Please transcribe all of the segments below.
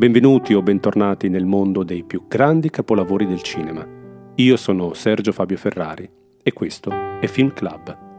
Benvenuti o bentornati nel mondo dei più grandi capolavori del cinema. Io sono Sergio Fabio Ferrari e questo è Film Club.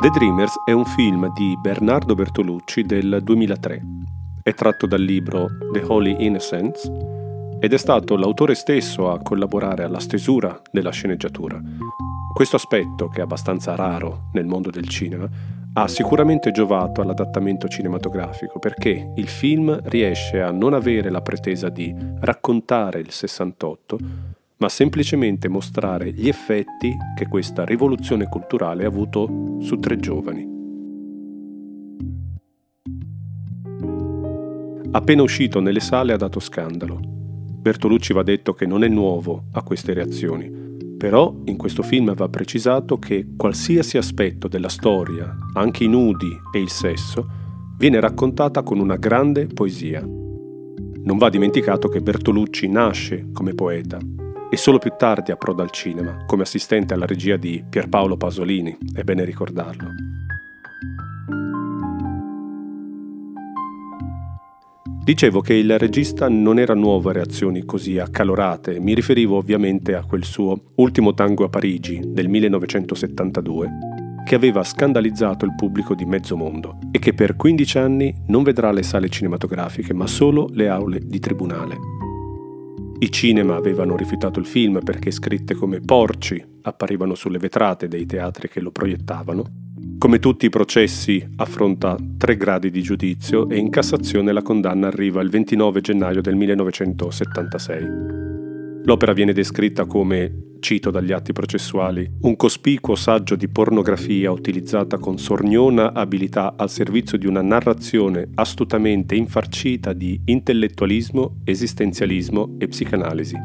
The Dreamers è un film di Bernardo Bertolucci del 2003. È tratto dal libro The Holy Innocents ed è stato l'autore stesso a collaborare alla stesura della sceneggiatura. Questo aspetto, che è abbastanza raro nel mondo del cinema, ha sicuramente giovato all'adattamento cinematografico perché il film riesce a non avere la pretesa di raccontare il 68, ma semplicemente mostrare gli effetti che questa rivoluzione culturale ha avuto su tre giovani. Appena uscito nelle sale ha dato scandalo. Bertolucci va detto che non è nuovo a queste reazioni, però in questo film va precisato che qualsiasi aspetto della storia, anche i nudi e il sesso, viene raccontata con una grande poesia. Non va dimenticato che Bertolucci nasce come poeta e solo più tardi approda al cinema, come assistente alla regia di Pierpaolo Pasolini, è bene ricordarlo. Dicevo che il regista non era nuovo a reazioni così accalorate, mi riferivo ovviamente a quel suo Ultimo tango a Parigi del 1972, che aveva scandalizzato il pubblico di mezzo mondo e che per 15 anni non vedrà le sale cinematografiche ma solo le aule di tribunale. I cinema avevano rifiutato il film perché scritte come porci apparivano sulle vetrate dei teatri che lo proiettavano. Come tutti i processi affronta tre gradi di giudizio e in Cassazione la condanna arriva il 29 gennaio del 1976. L'opera viene descritta come cito dagli atti processuali, un cospicuo saggio di pornografia utilizzata con sorniona abilità al servizio di una narrazione astutamente infarcita di intellettualismo, esistenzialismo e psicanalisi.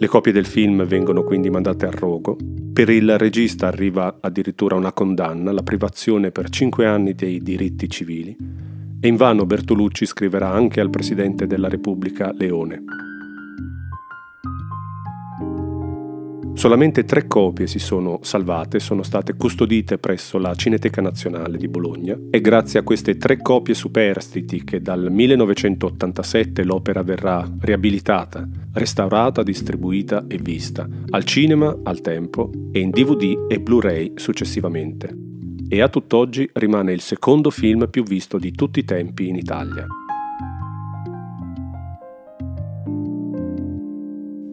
Le copie del film vengono quindi mandate a rogo. Per il regista arriva addirittura una condanna, la privazione per cinque anni dei diritti civili. E invano Bertolucci scriverà anche al Presidente della Repubblica Leone. Solamente tre copie si sono salvate, sono state custodite presso la Cineteca Nazionale di Bologna e grazie a queste tre copie superstiti che dal 1987 l'opera verrà riabilitata, restaurata, distribuita e vista al cinema al tempo e in DVD e Blu-ray successivamente. E a tutt'oggi rimane il secondo film più visto di tutti i tempi in Italia.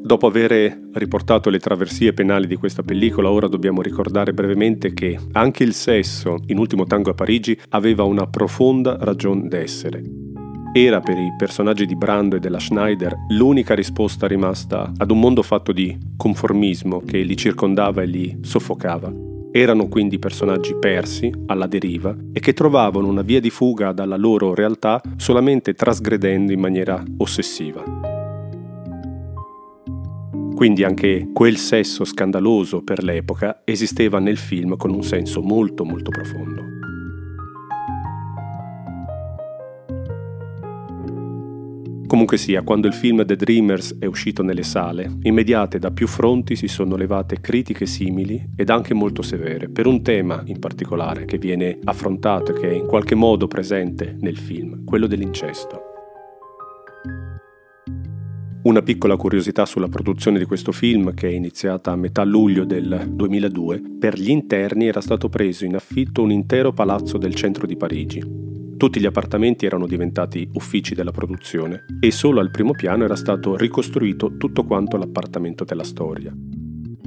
Dopo aver riportato le traversie penali di questa pellicola, ora dobbiamo ricordare brevemente che anche il sesso, in Ultimo Tango a Parigi, aveva una profonda ragione d'essere. Era per i personaggi di Brando e della Schneider l'unica risposta rimasta ad un mondo fatto di conformismo che li circondava e li soffocava. Erano quindi personaggi persi, alla deriva, e che trovavano una via di fuga dalla loro realtà solamente trasgredendo in maniera ossessiva. Quindi anche quel sesso scandaloso per l'epoca esisteva nel film con un senso molto molto profondo. Comunque sia, quando il film The Dreamers è uscito nelle sale, immediate da più fronti si sono levate critiche simili ed anche molto severe, per un tema in particolare che viene affrontato e che è in qualche modo presente nel film, quello dell'incesto. Una piccola curiosità sulla produzione di questo film, che è iniziata a metà luglio del 2002, per gli interni era stato preso in affitto un intero palazzo del centro di Parigi. Tutti gli appartamenti erano diventati uffici della produzione e solo al primo piano era stato ricostruito tutto quanto l'appartamento della storia.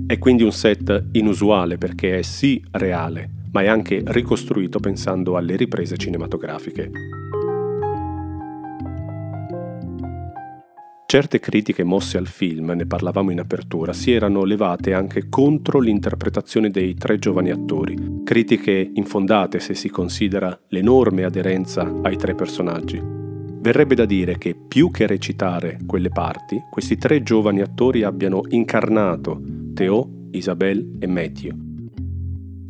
È quindi un set inusuale perché è sì reale, ma è anche ricostruito pensando alle riprese cinematografiche. Certe critiche mosse al film, ne parlavamo in apertura, si erano levate anche contro l'interpretazione dei tre giovani attori, critiche infondate se si considera l'enorme aderenza ai tre personaggi. Verrebbe da dire che più che recitare quelle parti, questi tre giovani attori abbiano incarnato Theo, Isabelle e Matthew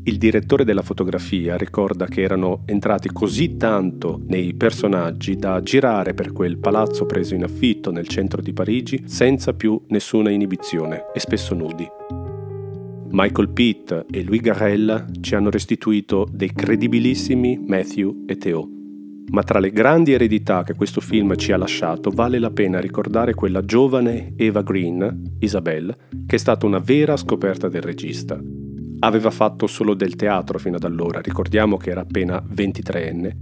il direttore della fotografia ricorda che erano entrati così tanto nei personaggi da girare per quel palazzo preso in affitto nel centro di Parigi senza più nessuna inibizione e spesso nudi. Michael Pitt e Louis Garrella ci hanno restituito dei credibilissimi Matthew e Theo. Ma tra le grandi eredità che questo film ci ha lasciato vale la pena ricordare quella giovane Eva Green, Isabelle, che è stata una vera scoperta del regista aveva fatto solo del teatro fino ad allora, ricordiamo che era appena 23enne,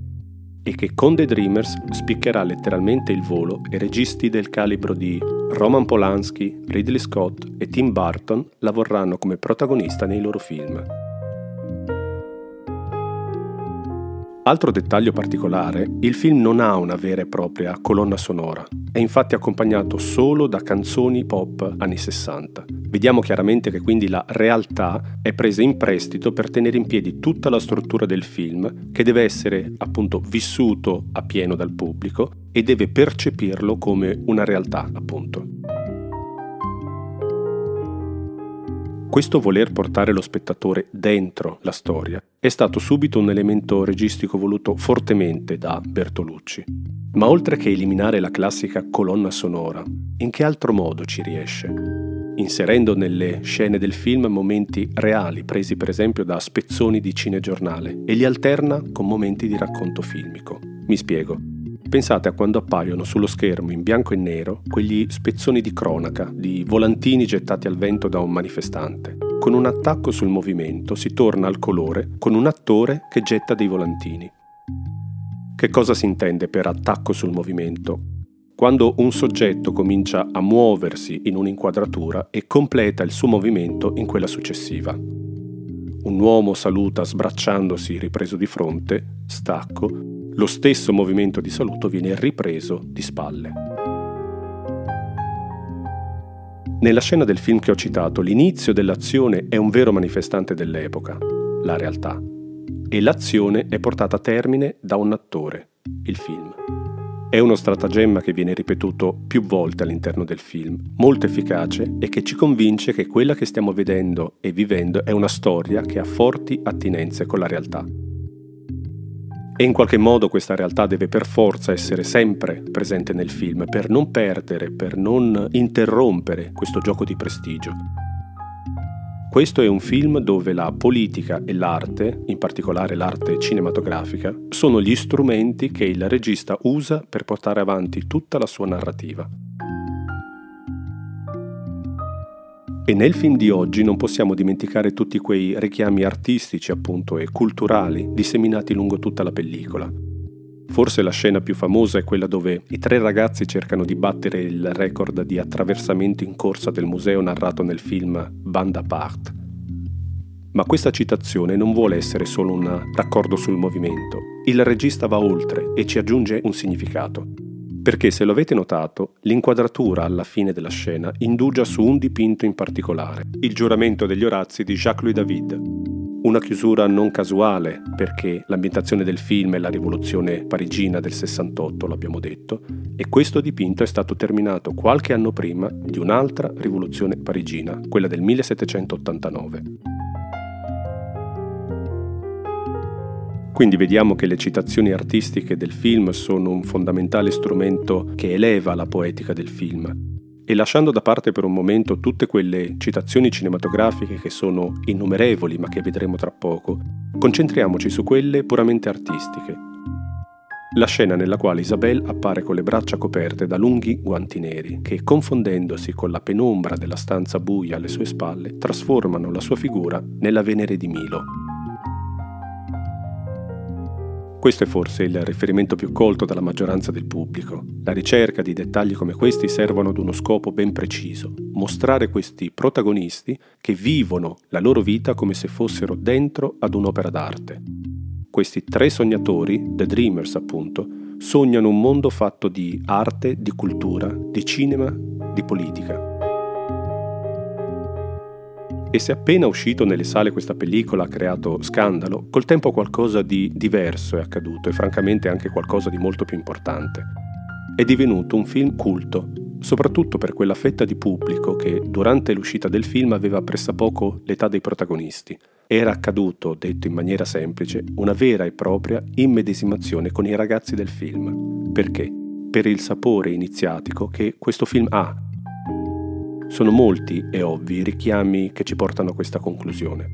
e che con The Dreamers spiccherà letteralmente il volo e registi del calibro di Roman Polanski, Ridley Scott e Tim Burton lavoreranno come protagonista nei loro film. Altro dettaglio particolare, il film non ha una vera e propria colonna sonora, è infatti accompagnato solo da canzoni pop anni 60. Vediamo chiaramente che quindi la realtà è presa in prestito per tenere in piedi tutta la struttura del film, che deve essere appunto vissuto a pieno dal pubblico e deve percepirlo come una realtà, appunto. Questo voler portare lo spettatore dentro la storia è stato subito un elemento registico voluto fortemente da Bertolucci. Ma oltre che eliminare la classica colonna sonora, in che altro modo ci riesce? Inserendo nelle scene del film momenti reali, presi per esempio da spezzoni di cinegiornale, e li alterna con momenti di racconto filmico. Mi spiego. Pensate a quando appaiono sullo schermo in bianco e nero quegli spezzoni di cronaca, di volantini gettati al vento da un manifestante. Con un attacco sul movimento si torna al colore con un attore che getta dei volantini. Che cosa si intende per attacco sul movimento? Quando un soggetto comincia a muoversi in un'inquadratura e completa il suo movimento in quella successiva. Un uomo saluta sbracciandosi ripreso di fronte, stacco, lo stesso movimento di saluto viene ripreso di spalle. Nella scena del film che ho citato, l'inizio dell'azione è un vero manifestante dell'epoca, la realtà, e l'azione è portata a termine da un attore, il film. È uno stratagemma che viene ripetuto più volte all'interno del film, molto efficace e che ci convince che quella che stiamo vedendo e vivendo è una storia che ha forti attinenze con la realtà. E in qualche modo questa realtà deve per forza essere sempre presente nel film per non perdere, per non interrompere questo gioco di prestigio. Questo è un film dove la politica e l'arte, in particolare l'arte cinematografica, sono gli strumenti che il regista usa per portare avanti tutta la sua narrativa. E nel film di oggi non possiamo dimenticare tutti quei richiami artistici appunto e culturali disseminati lungo tutta la pellicola. Forse la scena più famosa è quella dove i tre ragazzi cercano di battere il record di attraversamento in corsa del museo narrato nel film Band Apart. Ma questa citazione non vuole essere solo un raccordo sul movimento. Il regista va oltre e ci aggiunge un significato perché se lo avete notato, l'inquadratura alla fine della scena indugia su un dipinto in particolare, il giuramento degli Orazi di Jacques-Louis David. Una chiusura non casuale, perché l'ambientazione del film è la rivoluzione parigina del 68, l'abbiamo detto, e questo dipinto è stato terminato qualche anno prima di un'altra rivoluzione parigina, quella del 1789. Quindi vediamo che le citazioni artistiche del film sono un fondamentale strumento che eleva la poetica del film. E lasciando da parte per un momento tutte quelle citazioni cinematografiche che sono innumerevoli ma che vedremo tra poco, concentriamoci su quelle puramente artistiche. La scena nella quale Isabelle appare con le braccia coperte da lunghi guanti neri che, confondendosi con la penombra della stanza buia alle sue spalle, trasformano la sua figura nella Venere di Milo, questo è forse il riferimento più colto dalla maggioranza del pubblico. La ricerca di dettagli come questi servono ad uno scopo ben preciso, mostrare questi protagonisti che vivono la loro vita come se fossero dentro ad un'opera d'arte. Questi tre sognatori, The Dreamers appunto, sognano un mondo fatto di arte, di cultura, di cinema, di politica. E se appena uscito nelle sale questa pellicola ha creato scandalo, col tempo qualcosa di diverso è accaduto e francamente anche qualcosa di molto più importante. È divenuto un film culto, soprattutto per quella fetta di pubblico che durante l'uscita del film aveva pressappoco l'età dei protagonisti. Era accaduto, detto in maniera semplice, una vera e propria immedesimazione con i ragazzi del film. Perché? Per il sapore iniziatico che questo film ha. Sono molti e ovvi i richiami che ci portano a questa conclusione.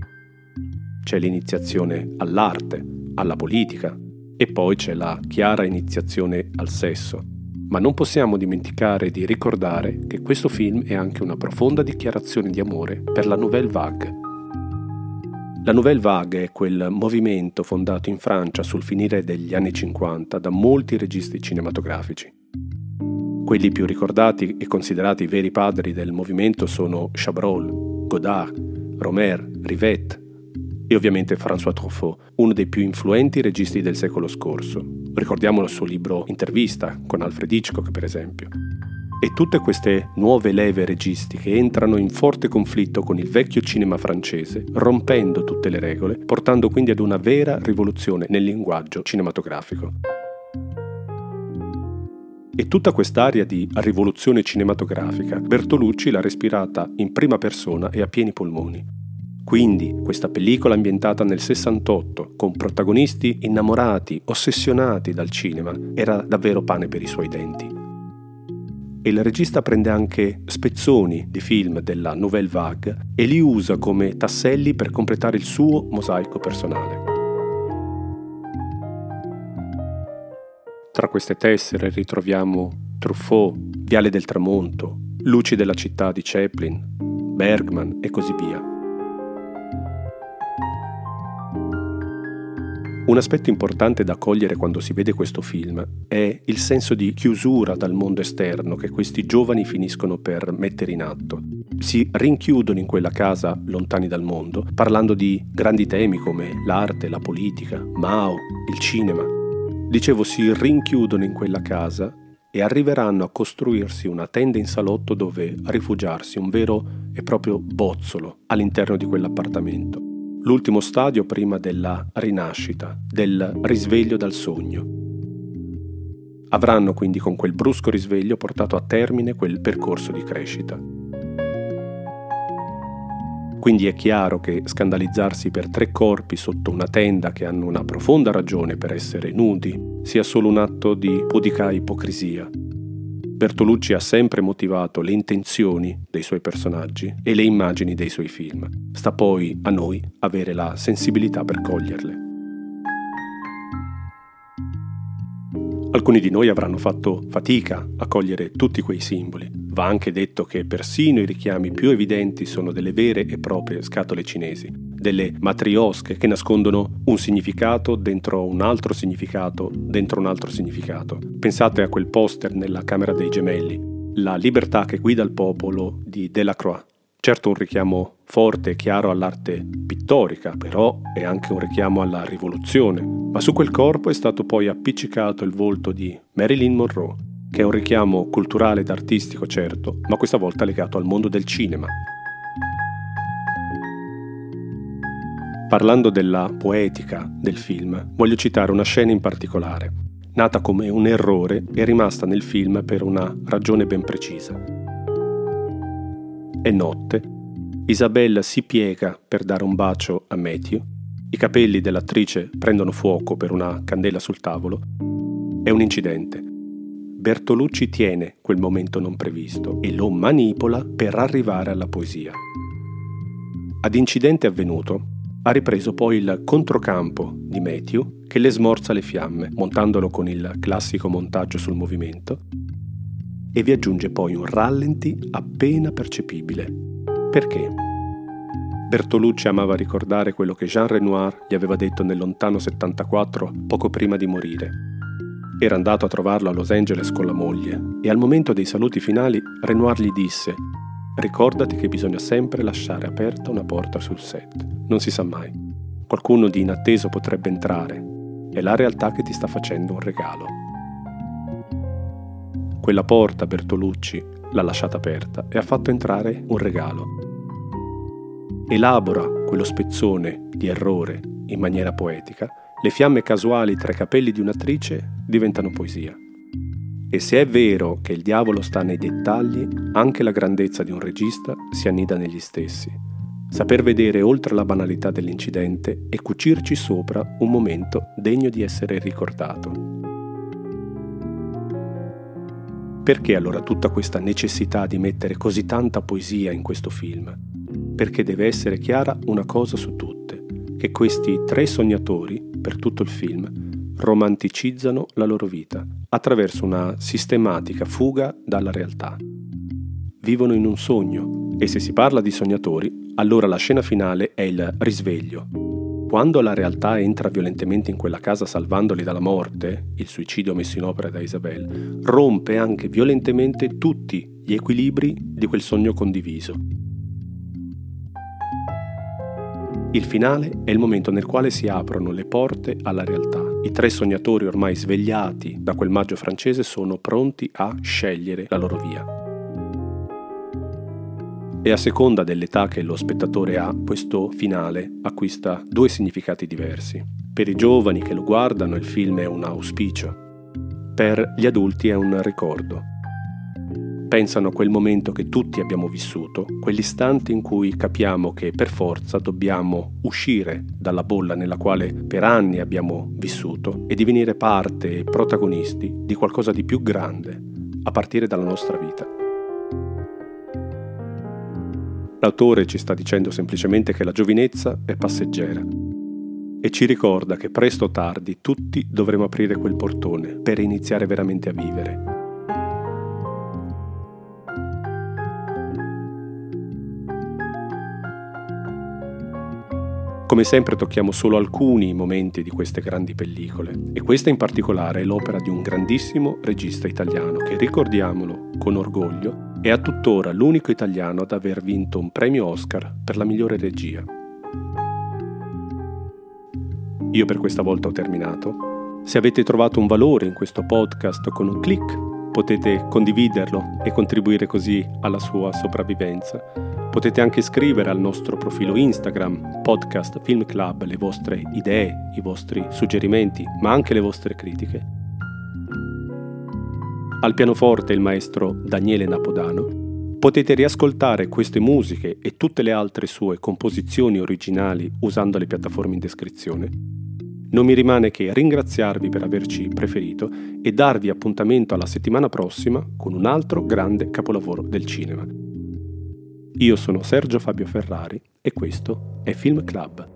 C'è l'iniziazione all'arte, alla politica, e poi c'è la chiara iniziazione al sesso, ma non possiamo dimenticare di ricordare che questo film è anche una profonda dichiarazione di amore per la Nouvelle Vague. La Nouvelle Vague è quel movimento fondato in Francia sul finire degli anni 50 da molti registi cinematografici. Quelli più ricordati e considerati i veri padri del movimento sono Chabrol, Godard, Romer, Rivette, e ovviamente François Truffaut, uno dei più influenti registi del secolo scorso. Ricordiamo il suo libro Intervista con Alfred Hitchcock, per esempio. E tutte queste nuove leve registiche entrano in forte conflitto con il vecchio cinema francese, rompendo tutte le regole, portando quindi ad una vera rivoluzione nel linguaggio cinematografico. E tutta quest'area di rivoluzione cinematografica Bertolucci l'ha respirata in prima persona e a pieni polmoni. Quindi questa pellicola ambientata nel 68, con protagonisti innamorati, ossessionati dal cinema, era davvero pane per i suoi denti. E il regista prende anche spezzoni di film della Nouvelle Vague e li usa come tasselli per completare il suo mosaico personale. Tra queste tessere ritroviamo Truffaut, Viale del Tramonto, Luci della città di Chaplin, Bergman e così via. Un aspetto importante da cogliere quando si vede questo film è il senso di chiusura dal mondo esterno che questi giovani finiscono per mettere in atto. Si rinchiudono in quella casa lontani dal mondo, parlando di grandi temi come l'arte, la politica, Mao, il cinema. Dicevo, si rinchiudono in quella casa e arriveranno a costruirsi una tenda in salotto dove rifugiarsi, un vero e proprio bozzolo all'interno di quell'appartamento l'ultimo stadio prima della rinascita, del risveglio dal sogno. Avranno quindi con quel brusco risveglio portato a termine quel percorso di crescita. Quindi è chiaro che scandalizzarsi per tre corpi sotto una tenda che hanno una profonda ragione per essere nudi sia solo un atto di pudica ipocrisia Bertolucci ha sempre motivato le intenzioni dei suoi personaggi e le immagini dei suoi film. Sta poi a noi avere la sensibilità per coglierle. Alcuni di noi avranno fatto fatica a cogliere tutti quei simboli. Va anche detto che persino i richiami più evidenti sono delle vere e proprie scatole cinesi delle matriosche che nascondono un significato dentro un altro significato dentro un altro significato. Pensate a quel poster nella Camera dei Gemelli, La libertà che guida il popolo di Delacroix. Certo un richiamo forte e chiaro all'arte pittorica, però è anche un richiamo alla rivoluzione. Ma su quel corpo è stato poi appiccicato il volto di Marilyn Monroe, che è un richiamo culturale ed artistico certo, ma questa volta legato al mondo del cinema, Parlando della poetica del film, voglio citare una scena in particolare, nata come un errore e rimasta nel film per una ragione ben precisa. È notte, Isabella si piega per dare un bacio a Matthew, i capelli dell'attrice prendono fuoco per una candela sul tavolo. È un incidente. Bertolucci tiene quel momento non previsto e lo manipola per arrivare alla poesia. Ad incidente avvenuto, ha ripreso poi il controcampo di Matthew che le smorza le fiamme, montandolo con il classico montaggio sul movimento, e vi aggiunge poi un rallenti appena percepibile. Perché? Bertolucci amava ricordare quello che Jean Renoir gli aveva detto nel lontano 74, poco prima di morire. Era andato a trovarlo a Los Angeles con la moglie e al momento dei saluti finali Renoir gli disse Ricordati che bisogna sempre lasciare aperta una porta sul set. Non si sa mai. Qualcuno di inatteso potrebbe entrare. È la realtà che ti sta facendo un regalo. Quella porta Bertolucci l'ha lasciata aperta e ha fatto entrare un regalo. Elabora quello spezzone di errore in maniera poetica, le fiamme casuali tra i capelli di un'attrice diventano poesia. E se è vero che il diavolo sta nei dettagli, anche la grandezza di un regista si annida negli stessi. Saper vedere oltre la banalità dell'incidente e cucirci sopra un momento degno di essere ricordato. Perché allora tutta questa necessità di mettere così tanta poesia in questo film? Perché deve essere chiara una cosa su tutte, che questi tre sognatori, per tutto il film, romanticizzano la loro vita attraverso una sistematica fuga dalla realtà. Vivono in un sogno e se si parla di sognatori, allora la scena finale è il risveglio. Quando la realtà entra violentemente in quella casa salvandoli dalla morte, il suicidio messo in opera da Isabel, rompe anche violentemente tutti gli equilibri di quel sogno condiviso. Il finale è il momento nel quale si aprono le porte alla realtà. I tre sognatori ormai svegliati da quel maggio francese sono pronti a scegliere la loro via. E a seconda dell'età che lo spettatore ha, questo finale acquista due significati diversi. Per i giovani che lo guardano il film è un auspicio, per gli adulti è un ricordo pensano a quel momento che tutti abbiamo vissuto, quell'istante in cui capiamo che per forza dobbiamo uscire dalla bolla nella quale per anni abbiamo vissuto e divenire parte e protagonisti di qualcosa di più grande, a partire dalla nostra vita. L'autore ci sta dicendo semplicemente che la giovinezza è passeggera e ci ricorda che presto o tardi tutti dovremo aprire quel portone per iniziare veramente a vivere. Come sempre tocchiamo solo alcuni momenti di queste grandi pellicole e questa in particolare è l'opera di un grandissimo regista italiano che, ricordiamolo con orgoglio, è a tuttora l'unico italiano ad aver vinto un premio Oscar per la migliore regia. Io per questa volta ho terminato. Se avete trovato un valore in questo podcast con un clic, potete condividerlo e contribuire così alla sua sopravvivenza. Potete anche scrivere al nostro profilo Instagram, podcast Film Club, le vostre idee, i vostri suggerimenti, ma anche le vostre critiche. Al pianoforte il maestro Daniele Napodano. Potete riascoltare queste musiche e tutte le altre sue composizioni originali usando le piattaforme in descrizione. Non mi rimane che ringraziarvi per averci preferito e darvi appuntamento alla settimana prossima con un altro grande capolavoro del cinema. Io sono Sergio Fabio Ferrari e questo è Film Club.